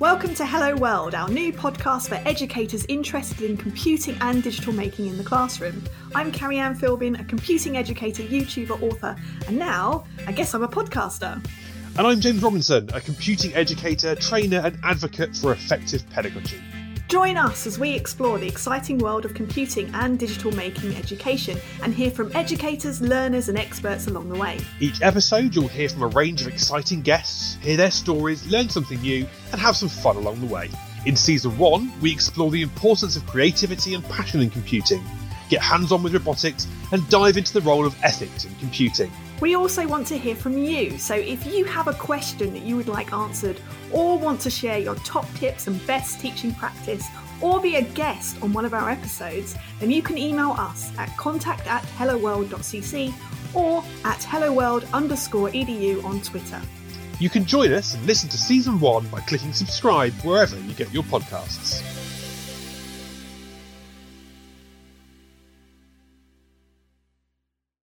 Welcome to Hello World, our new podcast for educators interested in computing and digital making in the classroom. I'm Carrie Anne Philbin, a computing educator, YouTuber, author, and now I guess I'm a podcaster. And I'm James Robinson, a computing educator, trainer, and advocate for effective pedagogy. Join us as we explore the exciting world of computing and digital making education and hear from educators, learners, and experts along the way. Each episode, you'll hear from a range of exciting guests, hear their stories, learn something new, and have some fun along the way. In season one, we explore the importance of creativity and passion in computing, get hands on with robotics, and dive into the role of ethics in computing. We also want to hear from you, so if you have a question that you would like answered, or want to share your top tips and best teaching practice, or be a guest on one of our episodes, then you can email us at contact at helloworld.cc or at helloworld underscore edu on Twitter. You can join us and listen to season one by clicking subscribe wherever you get your podcasts.